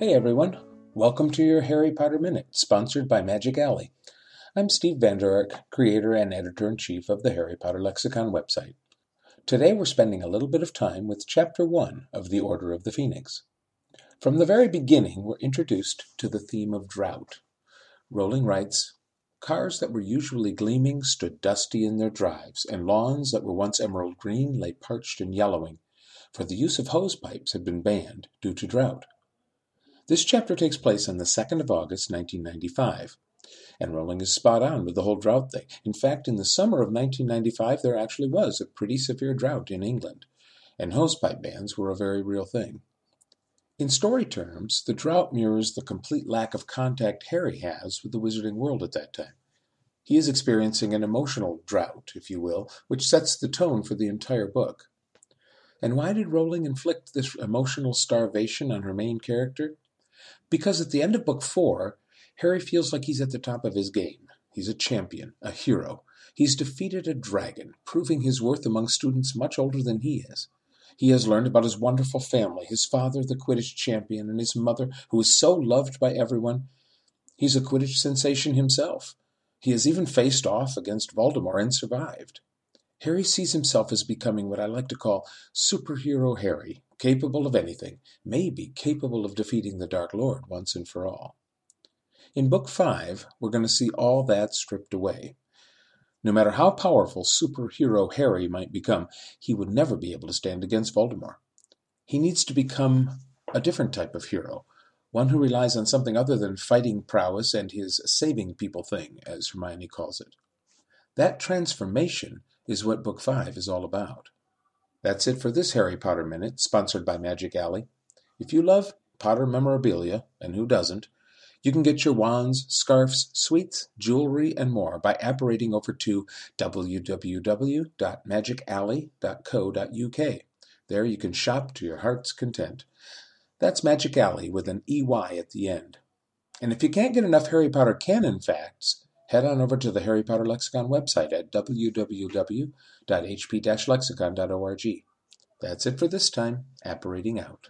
Hey everyone, welcome to your Harry Potter Minute, sponsored by Magic Alley. I'm Steve Vander Ark, creator and editor in chief of the Harry Potter Lexicon website. Today we're spending a little bit of time with Chapter 1 of The Order of the Phoenix. From the very beginning, we're introduced to the theme of drought. Rowling writes Cars that were usually gleaming stood dusty in their drives, and lawns that were once emerald green lay parched and yellowing, for the use of hose pipes had been banned due to drought. This chapter takes place on the 2nd of August, 1995. And Rowling is spot on with the whole drought thing. In fact, in the summer of 1995, there actually was a pretty severe drought in England, and hosepipe bans were a very real thing. In story terms, the drought mirrors the complete lack of contact Harry has with the wizarding world at that time. He is experiencing an emotional drought, if you will, which sets the tone for the entire book. And why did Rowling inflict this emotional starvation on her main character? Because at the end of book four, Harry feels like he's at the top of his game. He's a champion, a hero. He's defeated a dragon, proving his worth among students much older than he is. He has learned about his wonderful family, his father, the Quidditch champion, and his mother, who is so loved by everyone. He's a Quidditch sensation himself. He has even faced off against Voldemort and survived. Harry sees himself as becoming what I like to call superhero Harry, capable of anything, maybe capable of defeating the Dark Lord once and for all. In Book 5, we're going to see all that stripped away. No matter how powerful superhero Harry might become, he would never be able to stand against Voldemort. He needs to become a different type of hero, one who relies on something other than fighting prowess and his saving people thing, as Hermione calls it. That transformation is what Book 5 is all about. That's it for this Harry Potter Minute, sponsored by Magic Alley. If you love Potter memorabilia, and who doesn't, you can get your wands, scarves, sweets, jewelry, and more by apparating over to www.magicalley.co.uk. There you can shop to your heart's content. That's Magic Alley with an EY at the end. And if you can't get enough Harry Potter canon facts, head on over to the Harry Potter Lexicon website at www.hp-lexicon.org. That's it for this time. Apparating out.